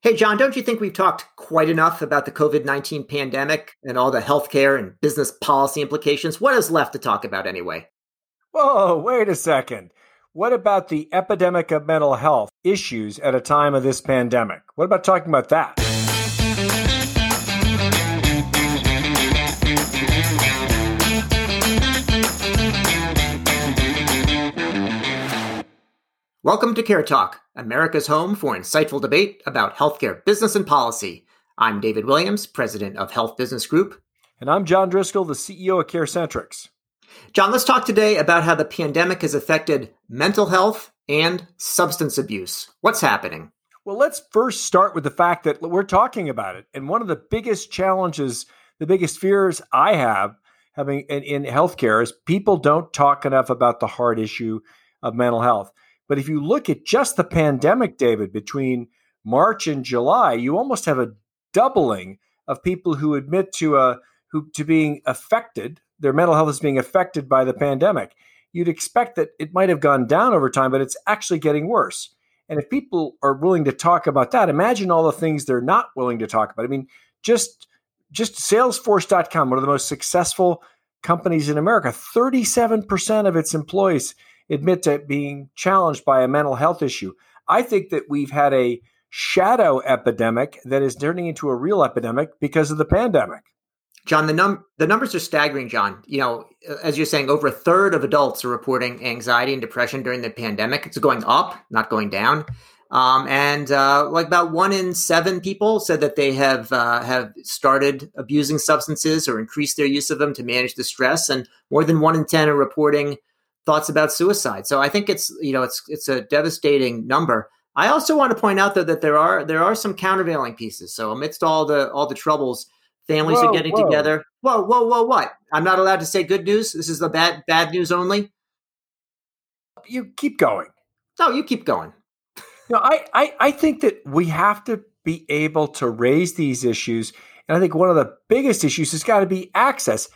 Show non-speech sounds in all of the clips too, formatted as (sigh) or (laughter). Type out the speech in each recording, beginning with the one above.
Hey, John, don't you think we've talked quite enough about the COVID 19 pandemic and all the healthcare and business policy implications? What is left to talk about anyway? Whoa, wait a second. What about the epidemic of mental health issues at a time of this pandemic? What about talking about that? Welcome to Care Talk, America's home for insightful debate about healthcare business and policy. I'm David Williams, president of Health Business Group. And I'm John Driscoll, the CEO of CareCentrix. John, let's talk today about how the pandemic has affected mental health and substance abuse. What's happening? Well, let's first start with the fact that we're talking about it. And one of the biggest challenges, the biggest fears I have having in, in healthcare is people don't talk enough about the hard issue of mental health. But if you look at just the pandemic, David, between March and July, you almost have a doubling of people who admit to a who to being affected, their mental health is being affected by the pandemic. You'd expect that it might have gone down over time, but it's actually getting worse. And if people are willing to talk about that, imagine all the things they're not willing to talk about. I mean, just just salesforce.com, one of the most successful companies in America, 37% of its employees admit to being challenged by a mental health issue. I think that we've had a shadow epidemic that is turning into a real epidemic because of the pandemic. John, the num the numbers are staggering. John, you know, as you're saying, over a third of adults are reporting anxiety and depression during the pandemic. It's going up, not going down. Um, and uh, like about one in seven people said that they have uh, have started abusing substances or increased their use of them to manage the stress, and more than one in ten are reporting thoughts about suicide. So I think it's you know it's it's a devastating number. I also want to point out though that there are there are some countervailing pieces. So amidst all the all the troubles, families whoa, are getting whoa. together. Whoa, whoa, whoa! What? I'm not allowed to say good news. This is the bad bad news only. You keep going. No, you keep going. no, I, I I think that we have to be able to raise these issues, and I think one of the biggest issues has got to be access.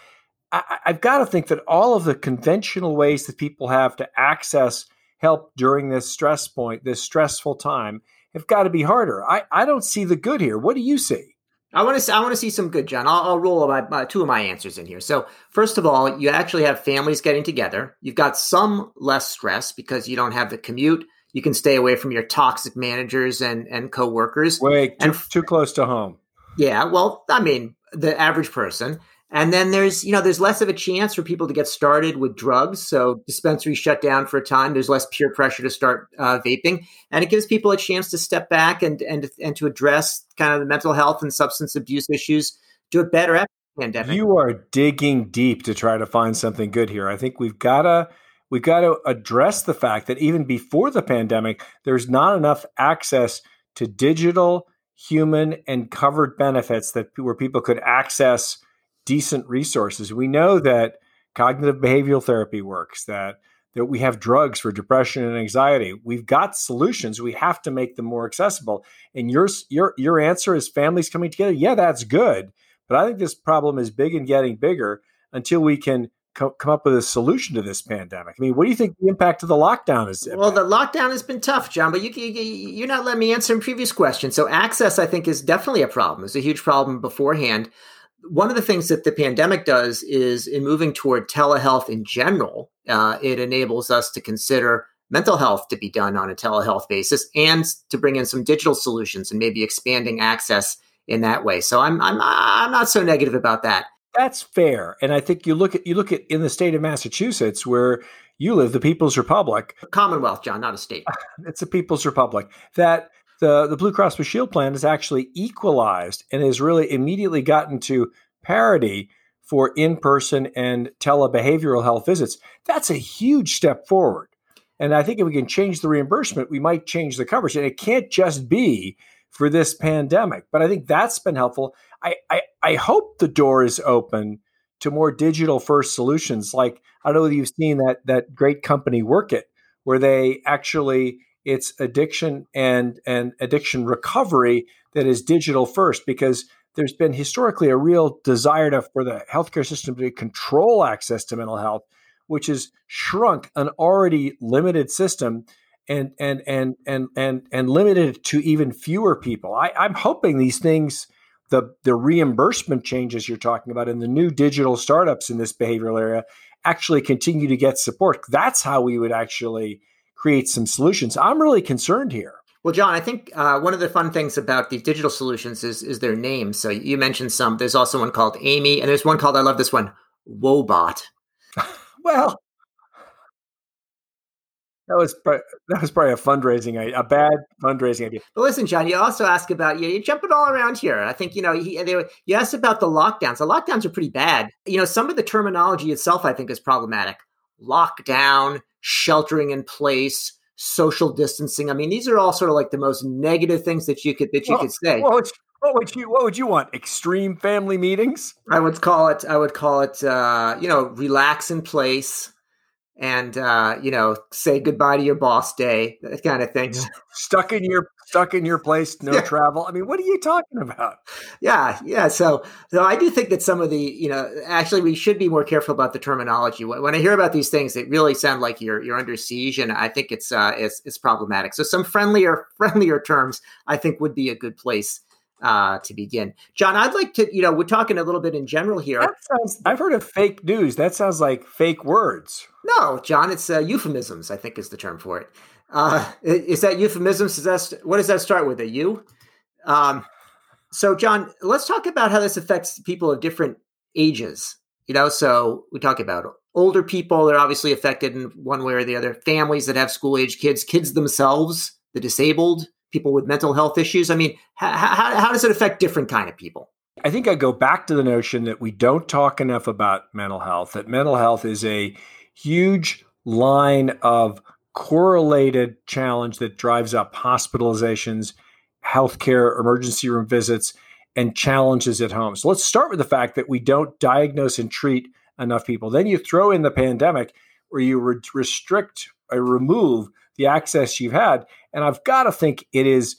I, have got to think that all of the conventional ways that people have to access help during this stress point, this stressful time, have got to be harder. I, I don't see the good here. What do you see? I want to I want to see some good, John. I'll, I'll roll my, two of my answers in here. So first of all, you actually have families getting together. You've got some less stress because you don't have the commute. You can stay away from your toxic managers and and coworkers. Wait, and, too, too close to home. Yeah, well, I mean, the average person. And then there's, you know, there's less of a chance for people to get started with drugs. So dispensaries shut down for a time. There's less peer pressure to start uh, vaping, and it gives people a chance to step back and and and to address kind of the mental health and substance abuse issues. Do it better after the pandemic. You are digging deep to try to find something good here. I think we've got to we've got to address the fact that even before the pandemic, there's not enough access to digital, human, and covered benefits that where people could access decent resources. We know that cognitive behavioral therapy works, that that we have drugs for depression and anxiety. We've got solutions. We have to make them more accessible. And your your your answer is families coming together. Yeah, that's good. But I think this problem is big and getting bigger until we can co- come up with a solution to this pandemic. I mean, what do you think the impact of the lockdown is? Well, the lockdown has been tough, John. But you, you you're not letting me answer in previous questions. So access, I think, is definitely a problem. It's a huge problem beforehand one of the things that the pandemic does is in moving toward telehealth in general, uh, it enables us to consider mental health to be done on a telehealth basis and to bring in some digital solutions and maybe expanding access in that way. So I'm I'm I'm not so negative about that. That's fair, and I think you look at you look at in the state of Massachusetts where you live, the People's Republic, Commonwealth, John, not a state. (laughs) It's a People's Republic that the, the Blue Cross Blue Shield plan is actually equalized and has really immediately gotten to parity for in person and telebehavioral health visits. That's a huge step forward. And I think if we can change the reimbursement, we might change the coverage. And it can't just be for this pandemic. But I think that's been helpful. I, I, I hope the door is open to more digital first solutions. Like I don't know whether you've seen that that great company Workit, where they actually it's addiction and and addiction recovery that is digital first because there's been historically a real desire to, for the healthcare system to control access to mental health, which has shrunk an already limited system and and and and and and limited it to even fewer people. I, I'm hoping these things, the the reimbursement changes you're talking about, and the new digital startups in this behavioral area, actually continue to get support. That's how we would actually create some solutions. I'm really concerned here. Well, John, I think uh, one of the fun things about these digital solutions is is their names. So you mentioned some. There's also one called Amy, and there's one called I love this one, Woebot. (laughs) well, that was that was probably a fundraising idea, a bad fundraising idea. But listen, John, you also ask about you. You're jumping all around here. I think you know. He, they, you asked about the lockdowns. The lockdowns are pretty bad. You know, some of the terminology itself, I think, is problematic. Lockdown, sheltering in place, social distancing. I mean, these are all sort of like the most negative things that you could that you well, could say. What would, what would you What would you want? Extreme family meetings? I would call it. I would call it. Uh, you know, relax in place and uh, you know say goodbye to your boss day that kind of thing stuck in your stuck in your place no yeah. travel. I mean what are you talking about? Yeah yeah so so i do think that some of the you know actually we should be more careful about the terminology. When i hear about these things it really sound like you're you're under siege and i think it's uh it's, it's problematic. So some friendlier (laughs) friendlier terms i think would be a good place uh, to begin. John, I'd like to, you know, we're talking a little bit in general here. Sounds, I've heard of fake news. That sounds like fake words. No, John, it's uh, euphemisms, I think is the term for it. Uh, is that euphemisms? Is that, what does that start with? A U? Um, so, John, let's talk about how this affects people of different ages. You know, so we talk about older people, they're obviously affected in one way or the other, families that have school age kids, kids themselves, the disabled, people with mental health issues? I mean, how, how, how does it affect different kind of people? I think I go back to the notion that we don't talk enough about mental health, that mental health is a huge line of correlated challenge that drives up hospitalizations, healthcare, emergency room visits, and challenges at home. So let's start with the fact that we don't diagnose and treat enough people. Then you throw in the pandemic where you re- restrict or remove the access you've had. And I've got to think it is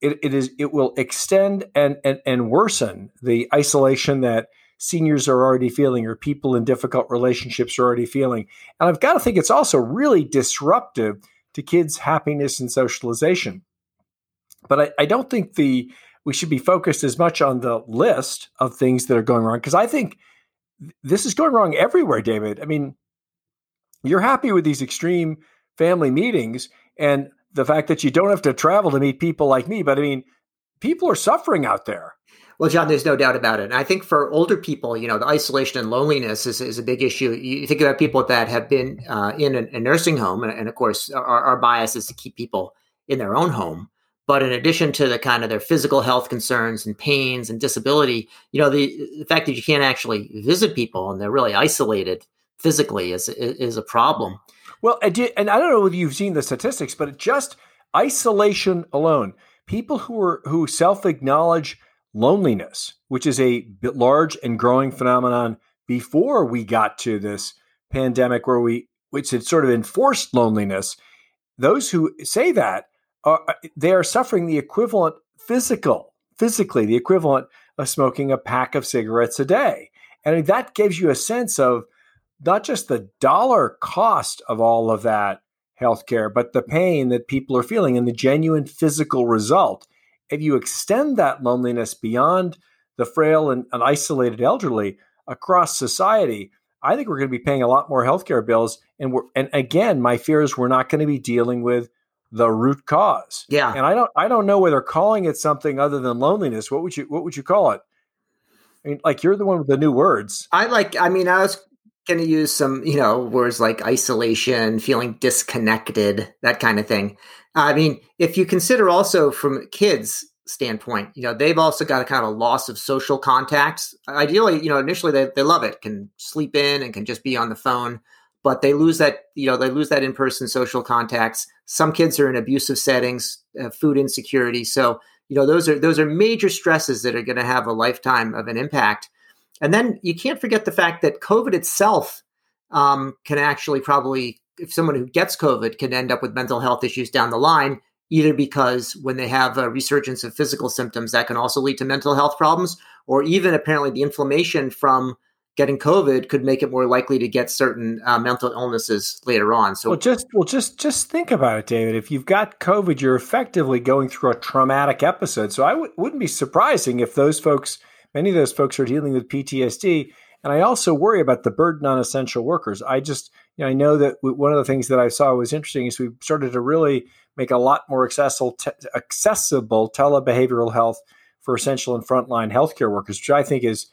it, it is it will extend and, and and worsen the isolation that seniors are already feeling or people in difficult relationships are already feeling. And I've got to think it's also really disruptive to kids' happiness and socialization. But I, I don't think the we should be focused as much on the list of things that are going wrong because I think this is going wrong everywhere, David. I mean, you're happy with these extreme family meetings and the fact that you don't have to travel to meet people like me. But I mean, people are suffering out there. Well, John, there's no doubt about it. And I think for older people, you know, the isolation and loneliness is, is a big issue. You think about people that have been uh, in a, a, nursing home, and, and of course, our, our, bias is to keep people in their own home. But in addition to the kind of their physical health concerns and pains and disability, you know, the, the fact that you can't actually visit people and they're really isolated physically is, is a problem. Well, and I don't know if you've seen the statistics, but just isolation alone, people who are who self acknowledge loneliness, which is a large and growing phenomenon before we got to this pandemic, where we which had sort of enforced loneliness. Those who say that are uh, they are suffering the equivalent physical, physically the equivalent of smoking a pack of cigarettes a day, and that gives you a sense of not just the dollar cost of all of that healthcare, but the pain that people are feeling and the genuine physical result. If you extend that loneliness beyond the frail and, and isolated elderly across society, I think we're going to be paying a lot more healthcare bills. And we're and again, my fear is we're not going to be dealing with the root cause. Yeah. And I don't I don't know whether calling it something other than loneliness. What would you what would you call it? I mean, like you're the one with the new words. I like. I mean, I was going to use some, you know, words like isolation, feeling disconnected, that kind of thing. I mean, if you consider also from kids' standpoint, you know, they've also got a kind of a loss of social contacts. Ideally, you know, initially they, they love it, can sleep in and can just be on the phone, but they lose that, you know, they lose that in person social contacts. Some kids are in abusive settings, uh, food insecurity. So, you know, those are those are major stresses that are going to have a lifetime of an impact. And then you can't forget the fact that COVID itself um, can actually probably, if someone who gets COVID can end up with mental health issues down the line, either because when they have a resurgence of physical symptoms, that can also lead to mental health problems, or even apparently the inflammation from getting COVID could make it more likely to get certain uh, mental illnesses later on. So, well, just well, just just think about it, David. If you've got COVID, you're effectively going through a traumatic episode. So, I w- wouldn't be surprising if those folks, many of those folks, are dealing with PTSD. And I also worry about the burden on essential workers. I just, you know, I know that one of the things that I saw was interesting is we started to really make a lot more accessible, te- accessible telebehavioral health for essential and frontline healthcare workers, which I think is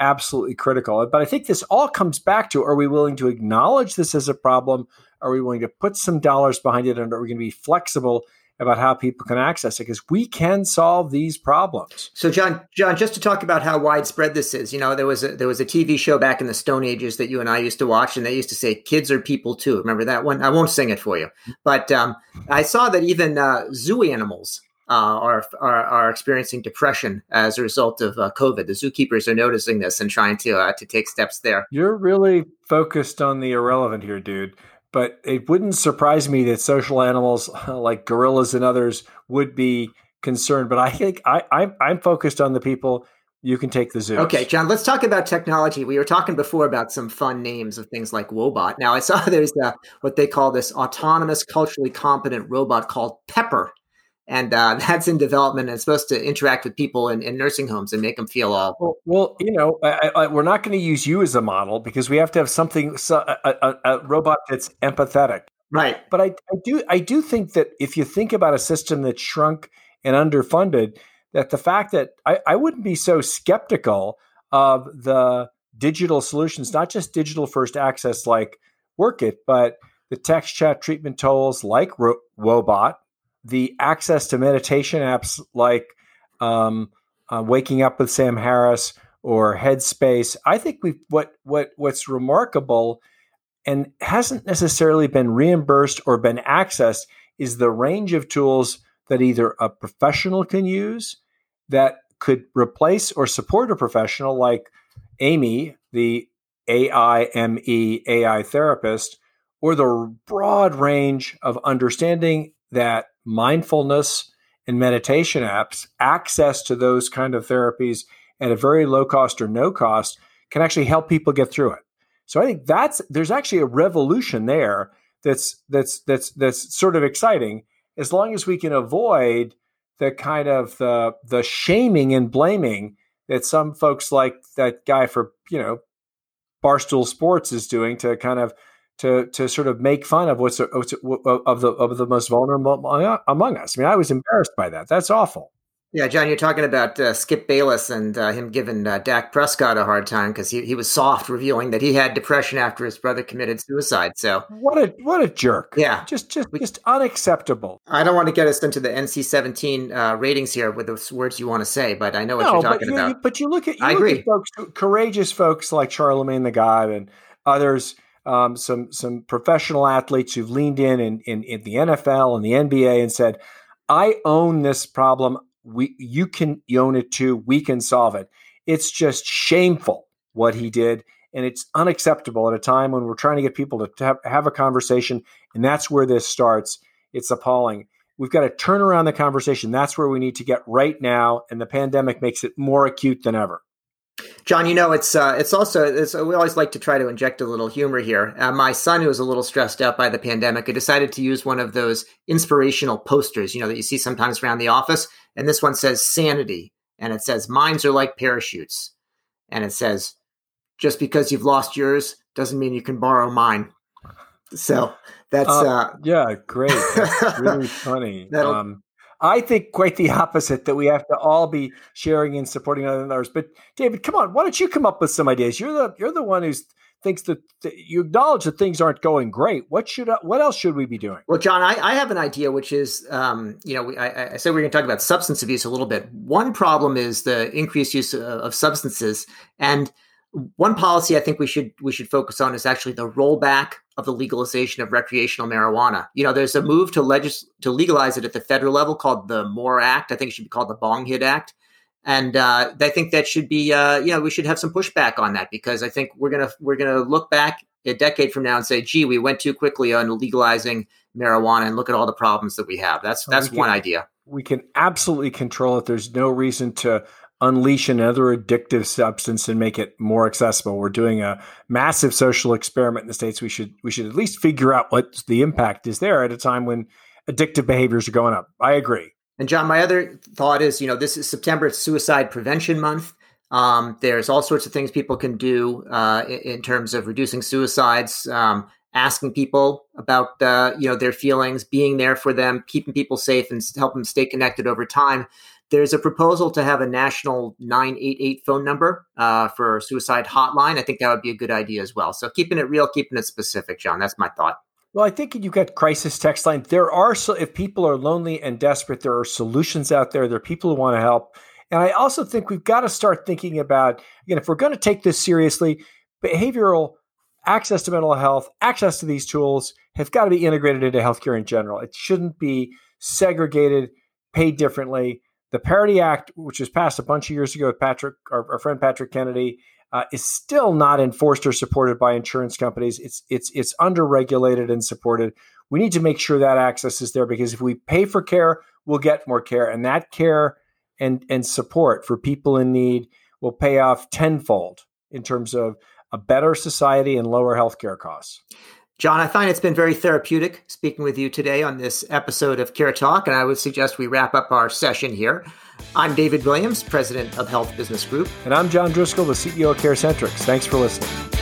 absolutely critical. But I think this all comes back to are we willing to acknowledge this as a problem? Are we willing to put some dollars behind it? And are we going to be flexible about how people can access it? Because we can solve these problems. So, John, John, just to talk about how widespread this is, you know, there was a, there was a TV show back in the Stone Ages that you and I used to watch, and they used to say kids are people too. Remember that one? I won't sing it for you, but um, I saw that even uh, zoo animals uh, are, are, are experiencing depression as a result of uh, COVID. The zookeepers are noticing this and trying to uh, to take steps there. You're really focused on the irrelevant here, dude. But it wouldn't surprise me that social animals (laughs) like gorillas and others would be concerned. But I think I, I'm, I'm focused on the people you can take the zoo. Okay, John, let's talk about technology. We were talking before about some fun names of things like Woebot. Now, I saw (laughs) there's uh, what they call this autonomous, culturally competent robot called Pepper and uh, (laughs) that's in development and it's supposed to interact with people in, in nursing homes and make them feel all well, well you know I, I, we're not going to use you as a model because we have to have something a, a, a, robot that's empathetic. Right. But I, I do i do think that if you think about a system that's shrunk and underfunded that the fact that I, I wouldn't be so skeptical of the digital solutions not just digital first access like Workit but the text chat treatment tools like Ro- Woebot the access to meditation apps like um, uh, Waking Up with Sam Harris or Headspace, I think we what what what's remarkable and hasn't necessarily been reimbursed or been accessed is the range of tools that either a professional can use that could replace or support a professional like Amy, the AIME AI therapist, or the broad range of understanding that mindfulness and meditation apps, access to those kind of therapies at a very low cost or no cost can actually help people get through it. So I think that's there's actually a revolution there that's that's that's that's sort of exciting as long as we can avoid the kind of the the shaming and blaming that some folks like that guy for you know Barstool Sports is doing to kind of to to sort of make fun of what's of the of the most vulnerable among us. I mean, I was embarrassed by that. That's awful. Yeah, John, you're talking about uh, Skip Bayless and uh, him giving uh, Dak Prescott a hard time because he, he was soft, revealing that he had depression after his brother committed suicide. So what a what a jerk! Yeah, just just just unacceptable. I don't want to get us into the NC-17 uh, ratings here with the words you want to say, but I know what no, you're talking but about. You, but you look at you I look agree. At folks, courageous folks like Charlamagne the God and others um, some some professional athletes who've leaned in, in in, in the NFL and the NBA and said, "I own this problem. We you can own it too. We can solve it." It's just shameful what he did, and it's unacceptable at a time when we're trying to get people to have, have a conversation, and that's where this starts. It's appalling. We've got to turn around the conversation. That's where we need to get right now, and the pandemic makes it more acute than ever. John, you know it's uh, it's also it's, we always like to try to inject a little humor here. Uh, my son, who was a little stressed out by the pandemic, I decided to use one of those inspirational posters, you know, that you see sometimes around the office. And this one says "sanity," and it says "minds are like parachutes," and it says, "Just because you've lost yours doesn't mean you can borrow mine." So that's uh, uh yeah, great. That's really (laughs) funny. Um, I think quite the (laughs) opposite that we have to all be sharing and supporting others. But David, come on, why don't you come up with some ideas? You're the you're the one who thinks that, that, you acknowledge that things aren't going great. What should what else should we be doing? Well, John, I, I have an idea, which is, um, you know, I, I said we are going to talk about substance abuse a little bit. One problem is the increased use of, of substances, and one policy I think we should we should focus on is actually the rollback of the legalization of recreational marijuana. You know, there's a move to legis- to legalize it at the federal level called the MORE Act. I think it should be called the Bong Hit Act. And uh, I think that should be, uh, you know, we should have some pushback on that because I think we're gonna we're gonna look back a decade from now and say, "Gee, we went too quickly on legalizing marijuana, and look at all the problems that we have." That's that's one idea. We can absolutely control it. There's no reason to unleash another addictive substance and make it more accessible. We're doing a massive social experiment in the states. We should we should at least figure out what the impact is there at a time when addictive behaviors are going up. I agree. And John, my other thought is, you know, this is September. It's Suicide Prevention Month. Um, there's all sorts of things people can do uh, in, in, terms of reducing suicides. Um, asking people about uh, you know their feelings, being there for them, keeping people safe, and help them stay connected over time. There's a proposal to have a national 988 phone number uh, for suicide hotline. I think that would be a good idea as well. So keeping it real, keeping it specific, John. That's my thought. Well, I think you've got crisis text line. There are so if people are lonely and desperate, there are solutions out there. There are people who want to help. And I also think we've got to start thinking about again, if we're going to take this seriously, behavioral access to mental health, access to these tools have got to be integrated into healthcare in general. It shouldn't be segregated, paid differently. The Parity Act, which was passed a bunch of years ago with Patrick, our, our friend Patrick Kennedy, uh, is still not enforced or supported by insurance companies. It's it's it's underregulated and supported. We need to make sure that access is there because if we pay for care, we'll get more care, and that care and and support for people in need will pay off tenfold in terms of a better society and lower healthcare costs. John, I find it's been very therapeutic speaking with you today on this episode of Care Talk, and I would suggest we wrap up our session here. I'm David Williams, President of Health Business Group. And I'm John Driscoll, the CEO of CareCentrix. Thanks for listening.